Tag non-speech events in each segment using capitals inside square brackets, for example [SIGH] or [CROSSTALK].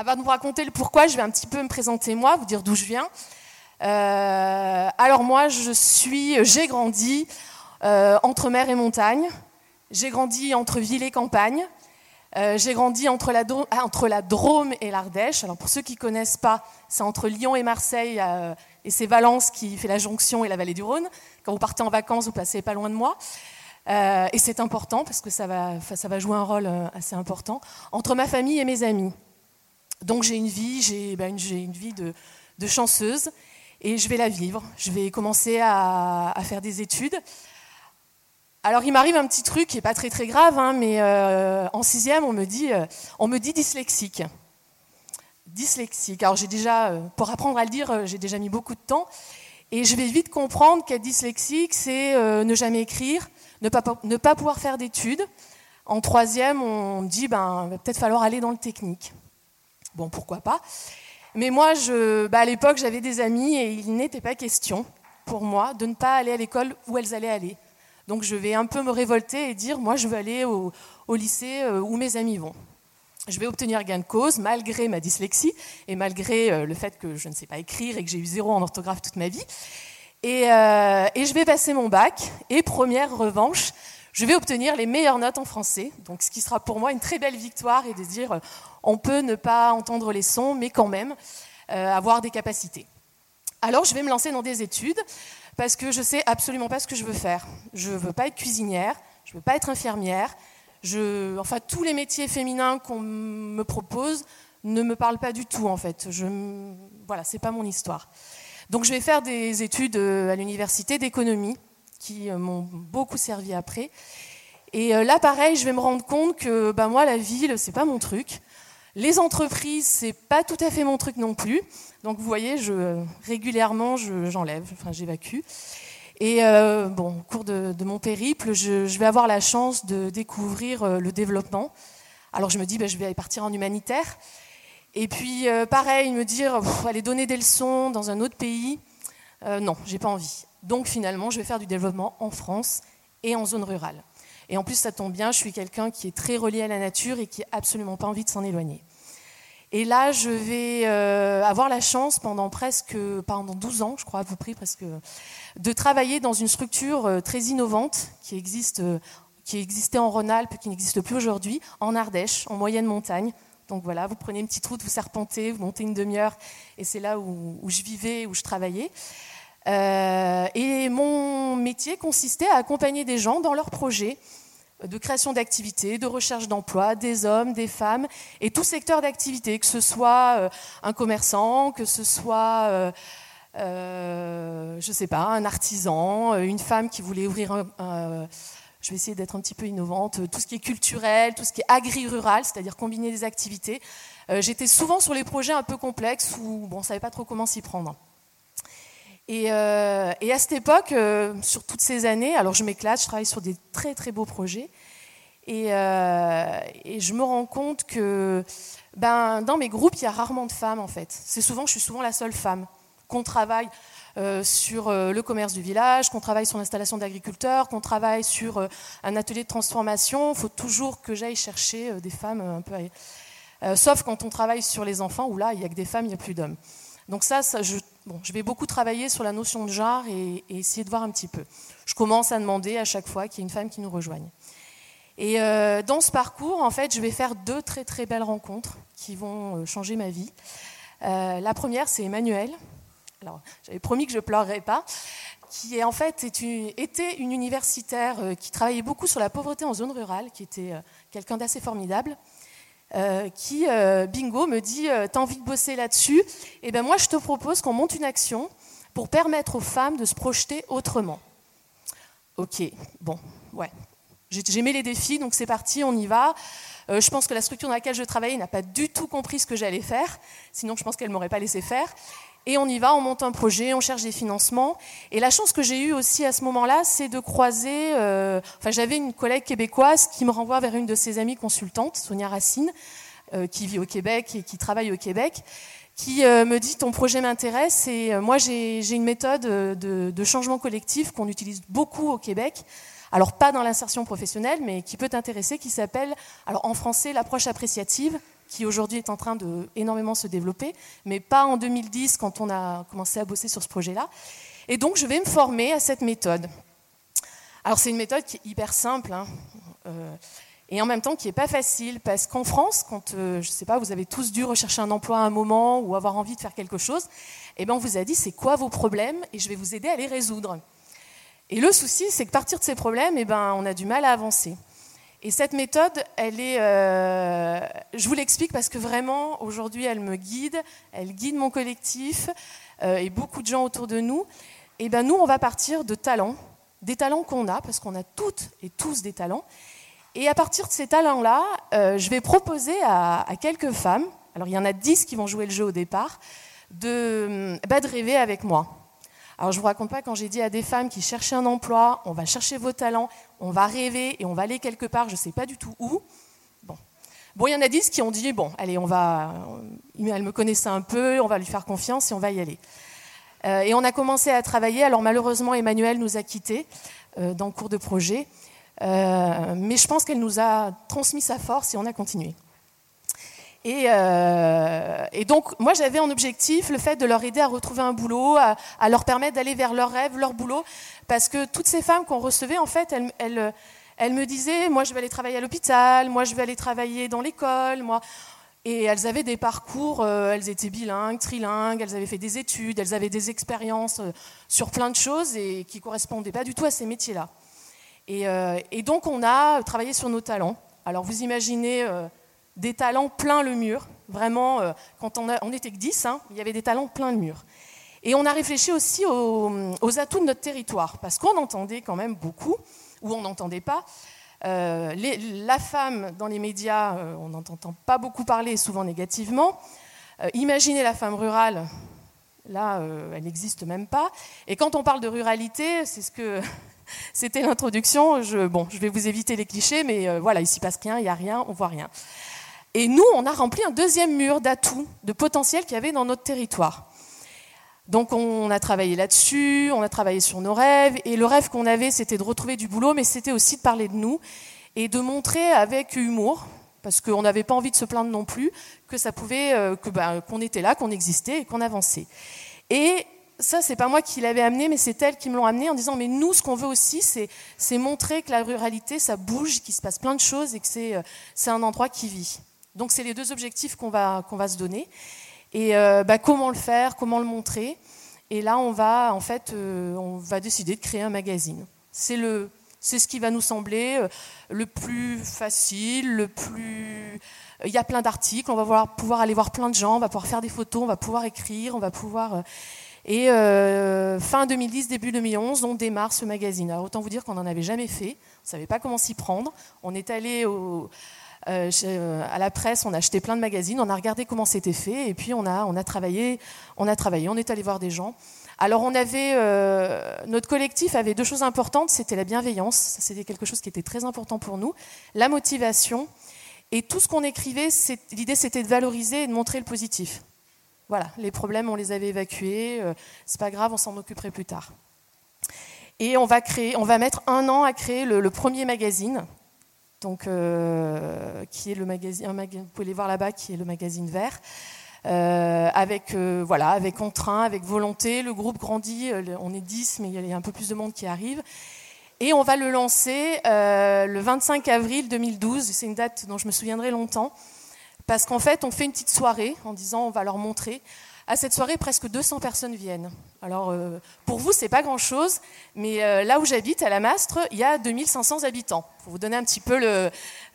Avant de vous raconter le pourquoi, je vais un petit peu me présenter moi, vous dire d'où je viens. Euh, alors moi, je suis, j'ai grandi euh, entre mer et montagne. J'ai grandi entre ville et campagne. Euh, j'ai grandi entre la, ah, entre Drôme et l'Ardèche. Alors pour ceux qui ne connaissent pas, c'est entre Lyon et Marseille, et c'est Valence qui fait la jonction et la vallée du Rhône. Quand vous partez en vacances, vous passez pas loin de moi. Et c'est important parce que ça va jouer un rôle assez important entre ma famille et mes amis. Donc j'ai une vie, j'ai ben, une, vie de, chanceuse et je vais la vivre. Je vais commencer à, à faire des études. Alors il m'arrive un petit truc qui n'est pas très très grave, hein, mais euh, en sixième, on me dit, euh, on me dit dyslexique. Dyslexique. Alors j'ai déjà, euh, pour apprendre à le dire, j'ai déjà mis beaucoup de temps, et je vais vite comprendre qu'être dyslexique, c'est ne jamais écrire, ne pas, ne pas pouvoir faire d'études. En troisième, on me dit, ben, va peut-être falloir aller dans le technique. Bon, pourquoi pas. Mais moi, je, bah, à l'époque, j'avais des amis et il n'était pas question pour moi de ne pas aller à l'école où elles allaient aller. Donc je vais un peu me révolter et dire, moi je veux aller au, lycée euh, où mes amis vont. Je vais obtenir gain de cause malgré ma dyslexie et malgré euh, le fait que je ne sais pas écrire et que j'ai eu zéro en orthographe toute ma vie. Euh, et, je vais passer mon bac et première revanche, je vais obtenir les meilleures notes en français. Donc ce qui sera pour moi une très belle victoire et de dire, on peut ne pas entendre les sons, mais quand même avoir des capacités. Alors je vais me lancer dans des études parce que je sais absolument pas ce que je veux faire. Je veux pas être cuisinière, je veux pas être infirmière. Je, enfin, tous les métiers féminins qu'on me propose ne me parlent pas du tout en fait. Je, voilà, c'est pas mon histoire. Donc, je vais faire des études euh, à l'université d'économie qui euh, m'ont beaucoup servi après. Et euh, là, pareil, je vais me rendre compte que ben, moi, la ville, c'est pas mon truc. Les entreprises, c'est pas tout à fait mon truc non plus. Donc vous voyez, je, régulièrement, j'enlève, enfin j'évacue. Et euh, bon, au cours de, mon périple, je, vais avoir la chance de découvrir euh, le développement. Alors je me dis, ben, je vais partir en humanitaire. Et puis euh, pareil, me dire, aller donner des leçons dans un autre pays, non, j'ai pas envie. Donc finalement, je vais faire du développement en France et en zone rurale. Et en plus, ça tombe bien, je suis quelqu'un qui est très relié à la nature et qui n'a absolument pas envie de s'en éloigner. Et là, je vais euh, avoir la chance pendant presque, pendant 12 ans, je crois à près presque, de travailler dans une structure euh, très innovante euh, qui existait en Rhône-Alpes, qui n'existe plus aujourd'hui, en Ardèche, en moyenne montagne. Donc voilà, vous prenez une petite route, vous serpentez, vous montez une demi-heure, et c'est là où, je vivais, où je travaillais. Et mon métier consistait à accompagner des gens dans leurs projets de création d'activités, de recherche d'emploi, des hommes, des femmes, et tout secteur d'activité, que ce soit euh, un commerçant, que ce soit, euh, euh, je sais pas, un artisan, une femme qui voulait ouvrir un, je vais essayer d'être un petit peu innovante, tout ce qui est culturel, tout ce qui est agri-rural, c'est-à-dire combiner des activités. J'étais souvent sur les projets un peu complexes où bon, on ne savait pas trop comment s'y prendre. Euh, et, à cette époque, euh, sur toutes ces années, alors je m'éclate, je travaille sur des très très beaux projets. Et, euh, je me rends compte que ben, dans mes groupes, il y a rarement de femmes en fait. C'est souvent, je suis souvent la seule femme. Qu'on travaille sur le commerce du village, qu'on travaille sur l'installation d'agriculteurs, qu'on travaille sur un atelier de transformation. Il faut toujours que j'aille chercher des femmes un peu. sauf quand on travaille sur les enfants, où là, il n'y a que des femmes, il n'y a plus d'hommes. Donc ça, je, vais beaucoup travailler sur la notion de genre et, essayer de voir un petit peu. Je commence à demander à chaque fois qu'il y ait une femme qui nous rejoigne. Et euh, dans ce parcours, en fait, je vais faire deux très très belles rencontres qui vont euh, changer ma vie. Euh, la première, c'est Emmanuel. Alors, j'avais promis que je pleurerais pas qui est en fait était une universitaire qui travaillait beaucoup sur la pauvreté en zone rurale, qui était quelqu'un d'assez formidable. Euh, qui, euh, bingo, me dit euh, T'as envie de bosser là-dessus? Eh ben moi, je te propose qu'on monte une action pour permettre aux femmes de se projeter autrement. Ok, bon, ouais. J'aimais les défis, donc c'est parti, on y va. je pense que la structure dans laquelle je travaillais n'a pas du tout compris ce que j'allais faire, sinon je pense qu'elle ne m'aurait pas laissé faire. Et on y va, on monte un projet, on cherche des financements. Et la chance que j'ai eue aussi à ce moment-là, c'est de croiser. Euh, enfin, j'avais une collègue québécoise qui me renvoie vers une de ses amies consultantes, Sonia Racine, euh, qui vit au Québec et qui travaille au Québec, qui euh, me dit ton projet m'intéresse. Et moi, j'ai une méthode de, de changement collectif qu'on utilise beaucoup au Québec. Alors pas dans l'insertion professionnelle, mais qui peut t'intéresser, qui s'appelle, alors en français, l'approche appréciative qui aujourd'hui est en train de énormément se développer, mais pas en 2010 quand on a commencé à bosser sur ce projet-là. Et donc je vais me former à cette méthode. Alors c'est une méthode qui est hyper simple, hein, euh, et en même temps qui n'est pas facile, parce qu'en France, quand, euh, je sais pas, vous avez tous dû rechercher un emploi à un moment ou avoir envie de faire quelque chose, eh bien on vous a dit c'est quoi vos problèmes, et je vais vous aider à les résoudre. Et le souci, c'est que partir de ces problèmes, eh ben, on a du mal à avancer. Et cette méthode, elle est, euh, je vous l'explique parce que vraiment, aujourd'hui, elle me guide, elle guide mon collectif euh, et beaucoup de gens autour de nous. Et ben nous, on va partir de talents, des talents qu'on a, parce qu'on a toutes et tous des talents. Et à partir de ces talents-là, euh, je vais proposer à, quelques femmes, alors il y en a dix qui vont jouer le jeu au départ, de, bah, de rêver avec moi. Alors je ne vous raconte pas quand j'ai dit à des femmes qui cherchaient un emploi, on va chercher vos talents, on va rêver et on va aller quelque part, je ne sais pas du tout où. Bon. Bon, il y en a dix qui ont dit, bon, allez, on va, elle me connaissait un peu, on va lui faire confiance et on va y aller. Euh, et on a commencé à travailler, alors malheureusement Emmanuel nous a quittés euh, dans le cours de projet, euh, mais je pense qu'elle nous a transmis sa force et on a continué. Euh, et, donc, moi, j'avais en objectif le fait de leur aider à retrouver un boulot, à, leur permettre d'aller vers leur rêve, leur boulot, parce que toutes ces femmes qu'on recevait, en fait, elles, me disaient, moi, je vais aller travailler à l'hôpital, moi, je vais aller travailler dans l'école, moi. Et elles avaient des parcours, euh, elles étaient bilingues, trilingues, elles avaient fait des études, elles avaient des expériences euh, sur plein de choses et qui correspondaient pas du tout à ces métiers-là. Et, donc, on a travaillé sur nos talents. Alors, vous imaginez des talents plein le mur. Vraiment, euh, quand on, on était que 10, hein, il y avait des talents plein le mur. Et on a réfléchi aussi aux, atouts de notre territoire, parce qu'on entendait quand même beaucoup, ou on n'entendait pas. Euh, la femme dans les médias, euh, on n'entend pas beaucoup parler, souvent négativement. imaginez la femme rurale, là, elle n'existe même pas. Et quand on parle de ruralité, c'est ce que [LAUGHS] c'était l'introduction. Je, bon, je vais vous éviter les clichés, mais voilà, ici passe rien, il n'y a rien, on voit rien. Et nous, on a rempli un deuxième mur d'atouts, de potentiel qu'il y avait dans notre territoire. Donc on a travaillé là-dessus, on a travaillé sur nos rêves, et le rêve qu'on avait, c'était de retrouver du boulot, mais c'était aussi de parler de nous et de montrer avec humour, parce qu'on n'avait pas envie de se plaindre non plus, que ça pouvait, euh, bah, qu'on était là, qu'on existait et qu'on avançait. Et ça, c'est pas moi qui l'avais amené, mais c'est elles qui me l'ont amené en disant, mais nous, ce qu'on veut aussi, c'est montrer que la ruralité, ça bouge, qu'il se passe plein de choses et que c'est euh, un endroit qui vit. Donc c'est les deux objectifs qu'on va, va se donner. Et euh, bah, comment le faire, comment le montrer. Et là, on va en fait, euh, on va décider de créer un magazine. C'est le, c'est ce qui va nous sembler euh, le plus facile, le plus. Il y a plein d'articles, on va pouvoir aller voir plein de gens, on va pouvoir faire des photos, on va pouvoir écrire, on va pouvoir. Et fin 2010, début 2011, on démarre ce magazine. Alors autant vous dire qu'on n'en avait jamais fait, on ne savait pas comment s'y prendre. On est allé au, euh, euh, à la presse, on a acheté plein de magazines, on a regardé comment c'était fait, et puis on a, travaillé, on est allé voir des gens. Alors euh, notre collectif avait deux choses importantes, c'était la bienveillance, c'était quelque chose qui était très important pour nous, la motivation, et tout ce qu'on écrivait, l'idée c'était de valoriser et de montrer le positif. Voilà, les problèmes on les avait évacués, c'est pas grave, on s'en occuperait plus tard. Et on va mettre un an à créer le premier magazine donc, euh, qui est le magazine, vous pouvez les voir là-bas, qui est le magazine vert. Euh, avec euh, voilà, avec entrain, avec volonté, le groupe grandit. on est 10, mais il y a un peu plus de monde qui arrive. Et on va le lancer le 25 avril 2012. C'est une date dont je me souviendrai longtemps, parce qu'en fait, on fait une petite soirée en disant on va leur montrer. À cette soirée, presque 200 personnes viennent. Alors, euh, pour vous, c'est pas grand-chose, mais euh, là où j'habite, à la Mastre, il y a 2500 habitants. Pour vous donner un petit peu euh,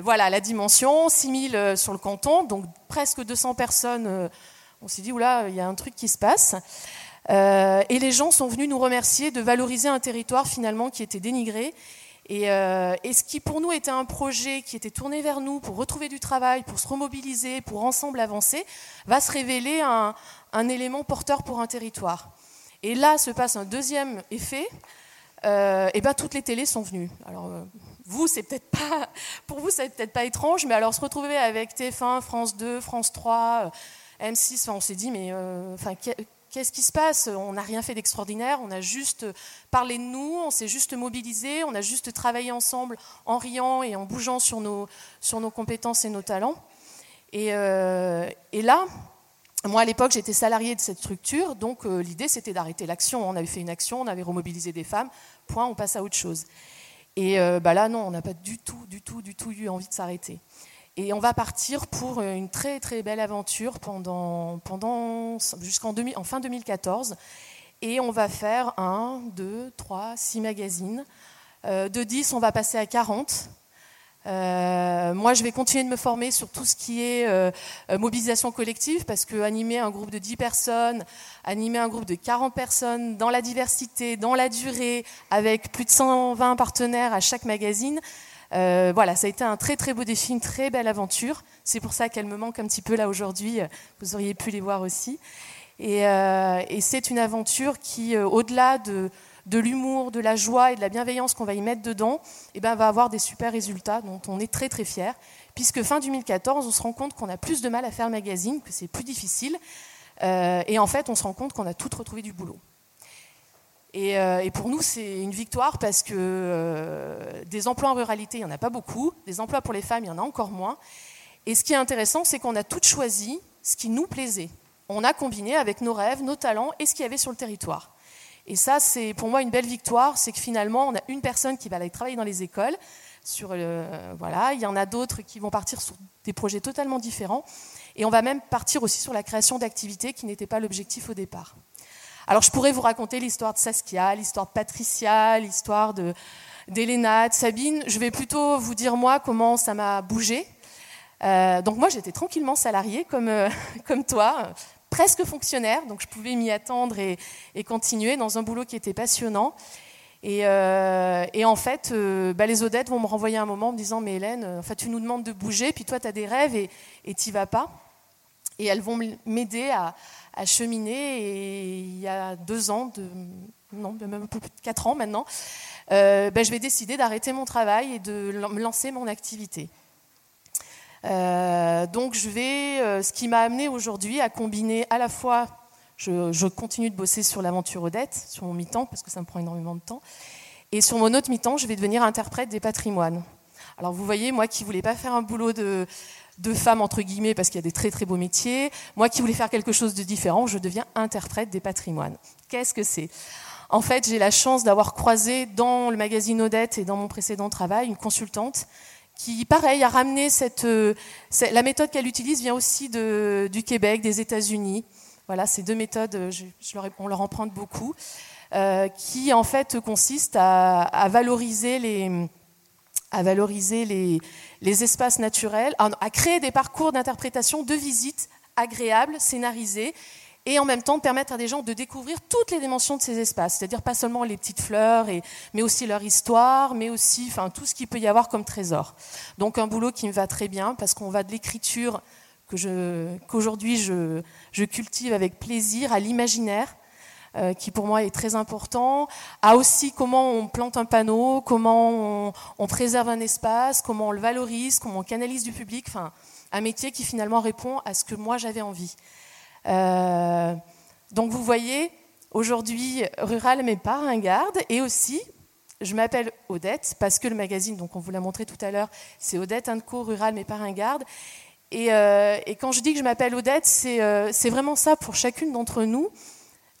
voilà, la dimension, 6000 sur le canton, donc presque 200 personnes. on s'est dit, oula, il y a un truc qui se passe. et les gens sont venus nous remercier de valoriser un territoire finalement qui était dénigré Euh, et, ce qui pour nous était un projet qui était tourné vers nous pour retrouver du travail, pour se remobiliser, pour ensemble avancer, va se révéler un, élément porteur pour un territoire. Et là se passe un deuxième effet. Euh, et ben toutes les télés sont venues. Alors euh, vous, c'est peut-être pas, [LAUGHS] pour vous, c'est peut-être pas étrange, mais alors se retrouver avec TF1, France 2, France 3, M6, on s'est dit mais enfin Qu'est-ce qui se passe? On n'a rien fait d'extraordinaire, on a juste parlé de nous, on s'est juste mobilisé, on a juste travaillé ensemble en riant et en bougeant sur nos, compétences et nos talents. Et, euh, là, moi à l'époque j'étais salarié de cette structure, donc euh, l'idée c'était d'arrêter l'action. On avait fait une action, on avait remobilisé des femmes, point, on passe à autre chose. Et euh, bah là non, on n'a pas du tout, du tout, du tout eu envie de s'arrêter. Et on va partir pour une très très belle aventure pendant, jusqu'en en fin 2014. Et on va faire un, deux, trois, six magazines. Euh, de 10, on va passer à 40. Euh, moi, je vais continuer de me former sur tout ce qui est euh, mobilisation collective, parce que animer un groupe de 10 personnes, animer un groupe de 40 personnes dans la diversité, dans la durée, avec plus de 120 partenaires à chaque magazine, euh, voilà, ça a été un très très beau défi, une très belle aventure. C'est pour ça qu'elle me manque un petit peu là aujourd'hui. Vous auriez pu les voir aussi. Et, euh, c'est une aventure qui, euh, au-delà de, l'humour, de la joie et de la bienveillance qu'on va y mettre dedans, eh ben, va avoir des super résultats dont on est très très fiers. Puisque fin 2014, on se rend compte qu'on a plus de mal à faire magazine, que c'est plus difficile. et en fait, on se rend compte qu'on a toutes retrouvé du boulot. Euh, et, pour nous, c'est une victoire parce que euh, des emplois en ruralité, il n'y en a pas beaucoup. Des emplois pour les femmes, il y en a encore moins. Et ce qui est intéressant, c'est qu'on a toutes choisi ce qui nous plaisait. On a combiné avec nos rêves, nos talents et ce qu'il y avait sur le territoire. Et ça, c'est pour moi une belle victoire, c'est que finalement, on a une personne qui va aller travailler dans les écoles. Sur voilà, il y en a d'autres qui vont partir sur des projets totalement différents. Et on va même partir aussi sur la création d'activités qui n'étaient pas l'objectif au départ. Alors je pourrais vous raconter l'histoire de Saskia, l'histoire de Patricia, l'histoire d'Elena, de, Sabine. Je vais plutôt vous dire moi comment ça m'a bougé. Euh, donc moi j'étais tranquillement salariée comme, euh, [LAUGHS] comme toi, presque fonctionnaire, donc je pouvais m'y attendre et, continuer dans un boulot qui était passionnant. Et, euh, en fait, bah, les Odettes vont me renvoyer un moment en me disant Mais Hélène, en fait, tu nous demandes de bouger, puis toi, tu as des rêves et tu vas pas. Et elles vont m'aider à, à cheminer. Et il y a deux ans, non, même plus de quatre ans maintenant, euh, ben, je vais décider d'arrêter mon travail et de me lancer mon activité. Euh, donc je vais, euh, ce qui m'a amené aujourd'hui à combiner à la fois, je, continue de bosser sur l'aventure Odette, sur mon mi-temps, parce que ça me prend énormément de temps, et sur mon autre mi-temps, je vais devenir interprète des patrimoines. Alors vous voyez, moi qui voulais pas faire un boulot de, de femmes entre guillemets parce qu'il y a des très très beaux métiers. Moi qui voulais faire quelque chose de différent, je deviens interprète des patrimoines. Qu'est-ce que c'est? En fait, j'ai la chance d'avoir croisé dans le magazine Odette et dans mon précédent travail une consultante qui, pareil, a ramené cette, euh, la méthode qu'elle utilise vient aussi de, du Québec, des États-Unis. Voilà, ces deux méthodes, euh, je, leur, on leur emprunte beaucoup, euh, qui en fait consistent à valoriser les à valoriser les, espaces naturels, à, créer des parcours d'interprétation, de visite agréables, scénarisés, et en même temps permettre à des gens de découvrir toutes les dimensions de ces espaces, c'est-à-dire pas seulement les petites fleurs, mais aussi leur histoire, mais aussi tout ce qu'il peut y avoir comme trésor. Donc un boulot qui me va très bien, parce qu'on va de l'écriture qu'aujourd'hui je cultive avec plaisir à l'imaginaire, euh, qui pour moi est très important, à aussi comment on plante un panneau, comment on, préserve un espace, comment on le valorise, comment on canalise du public, enfin un métier qui finalement répond à ce que moi j'avais envie. Euh, donc vous voyez, aujourd'hui, Rural mais pas ringarde, et aussi, je m'appelle Odette, parce que le magazine, donc on vous l'a montré tout à l'heure, c'est Odette Co, Rural mais pas ringarde. Et, euh, et, quand je dis que je m'appelle Odette, c'est vraiment ça pour chacune d'entre nous.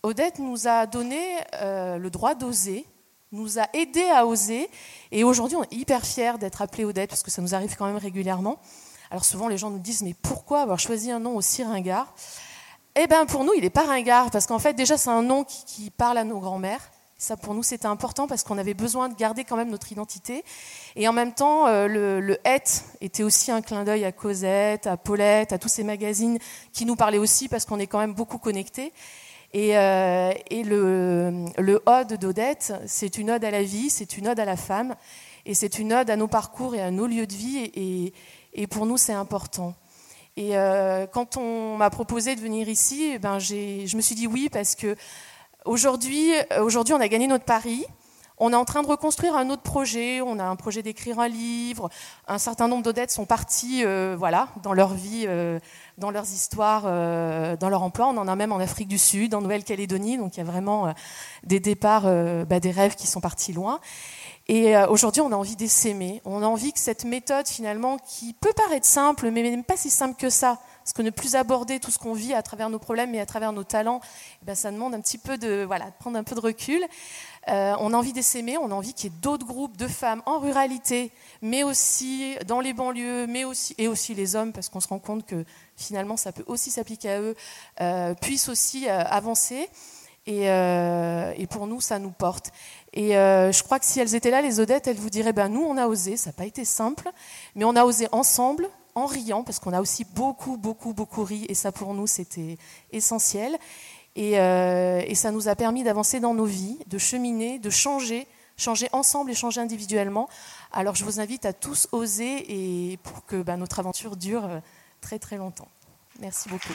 Odette nous a donné euh, le droit d'oser, nous a aidé à oser. Et aujourd'hui, on est hyper fiers d'être appelé Odette, parce que ça nous arrive quand même régulièrement. Alors souvent, les gens nous disent, mais pourquoi avoir choisi un nom aussi ringard? Eh bien, pour nous, il n'est pas ringard, parce qu'en fait, déjà, c'est un nom qui, parle à nos grands-mères. Ça, pour nous, c'était important parce qu'on avait besoin de garder quand même notre identité. Et en même temps, euh, le, le était aussi un clin d'œil à Cosette, à Paulette, à tous ces magazines qui nous parlaient aussi parce qu'on est quand même beaucoup connectés. Et, euh, et le, ode d'Odette, c'est une ode à la vie, c'est une ode à la femme. Et c'est une ode à nos parcours et à nos lieux de vie. Et, pour nous, c'est important. Et euh, quand on m'a proposé de venir ici, eh ben je me suis dit oui parce que aujourd'hui, aujourd'hui, on a gagné notre pari. On est en train de reconstruire un autre projet. On a un projet d'écrire un livre. Un certain nombre d'Odettes sont partis, euh, voilà, dans leur vie, euh, dans leurs histoires, dans leur emploi. On en a même en Afrique du Sud, en Nouvelle-Calédonie. Donc il y a vraiment des départs, bah, des rêves qui sont partis loin. Et euh, aujourd'hui, on a envie d'essaimer. On a envie que cette méthode, finalement, qui peut paraître simple, mais même pas si simple que ça, parce que ne plus aborder tout ce qu'on vit à travers nos problèmes et à travers nos talents, eh ben, ça demande un petit peu de, voilà, prendre un peu de recul. Euh, on a envie d'essaimer, on a envie qu'il y ait d'autres groupes de femmes en ruralité, mais aussi dans les banlieues, mais aussi, et aussi les hommes, parce qu'on se rend compte que finalement, ça peut aussi s'appliquer à eux, euh, puissent aussi avancer. Et, et, pour nous, ça nous porte. Et euh, je crois que si elles étaient là, les Odettes, elles vous diraient, ben nous, on a osé, ça n'a pas été simple, mais on a osé ensemble, en riant, parce qu'on a aussi beaucoup, beaucoup, beaucoup ri, et ça pour nous, c'était essentiel. Et, euh, et, ça nous a permis d'avancer dans nos vies, de cheminer, de changer, changer ensemble et changer individuellement. Alors je vous invite à tous oser et pour que ben, notre aventure dure euh, très très longtemps. Merci beaucoup.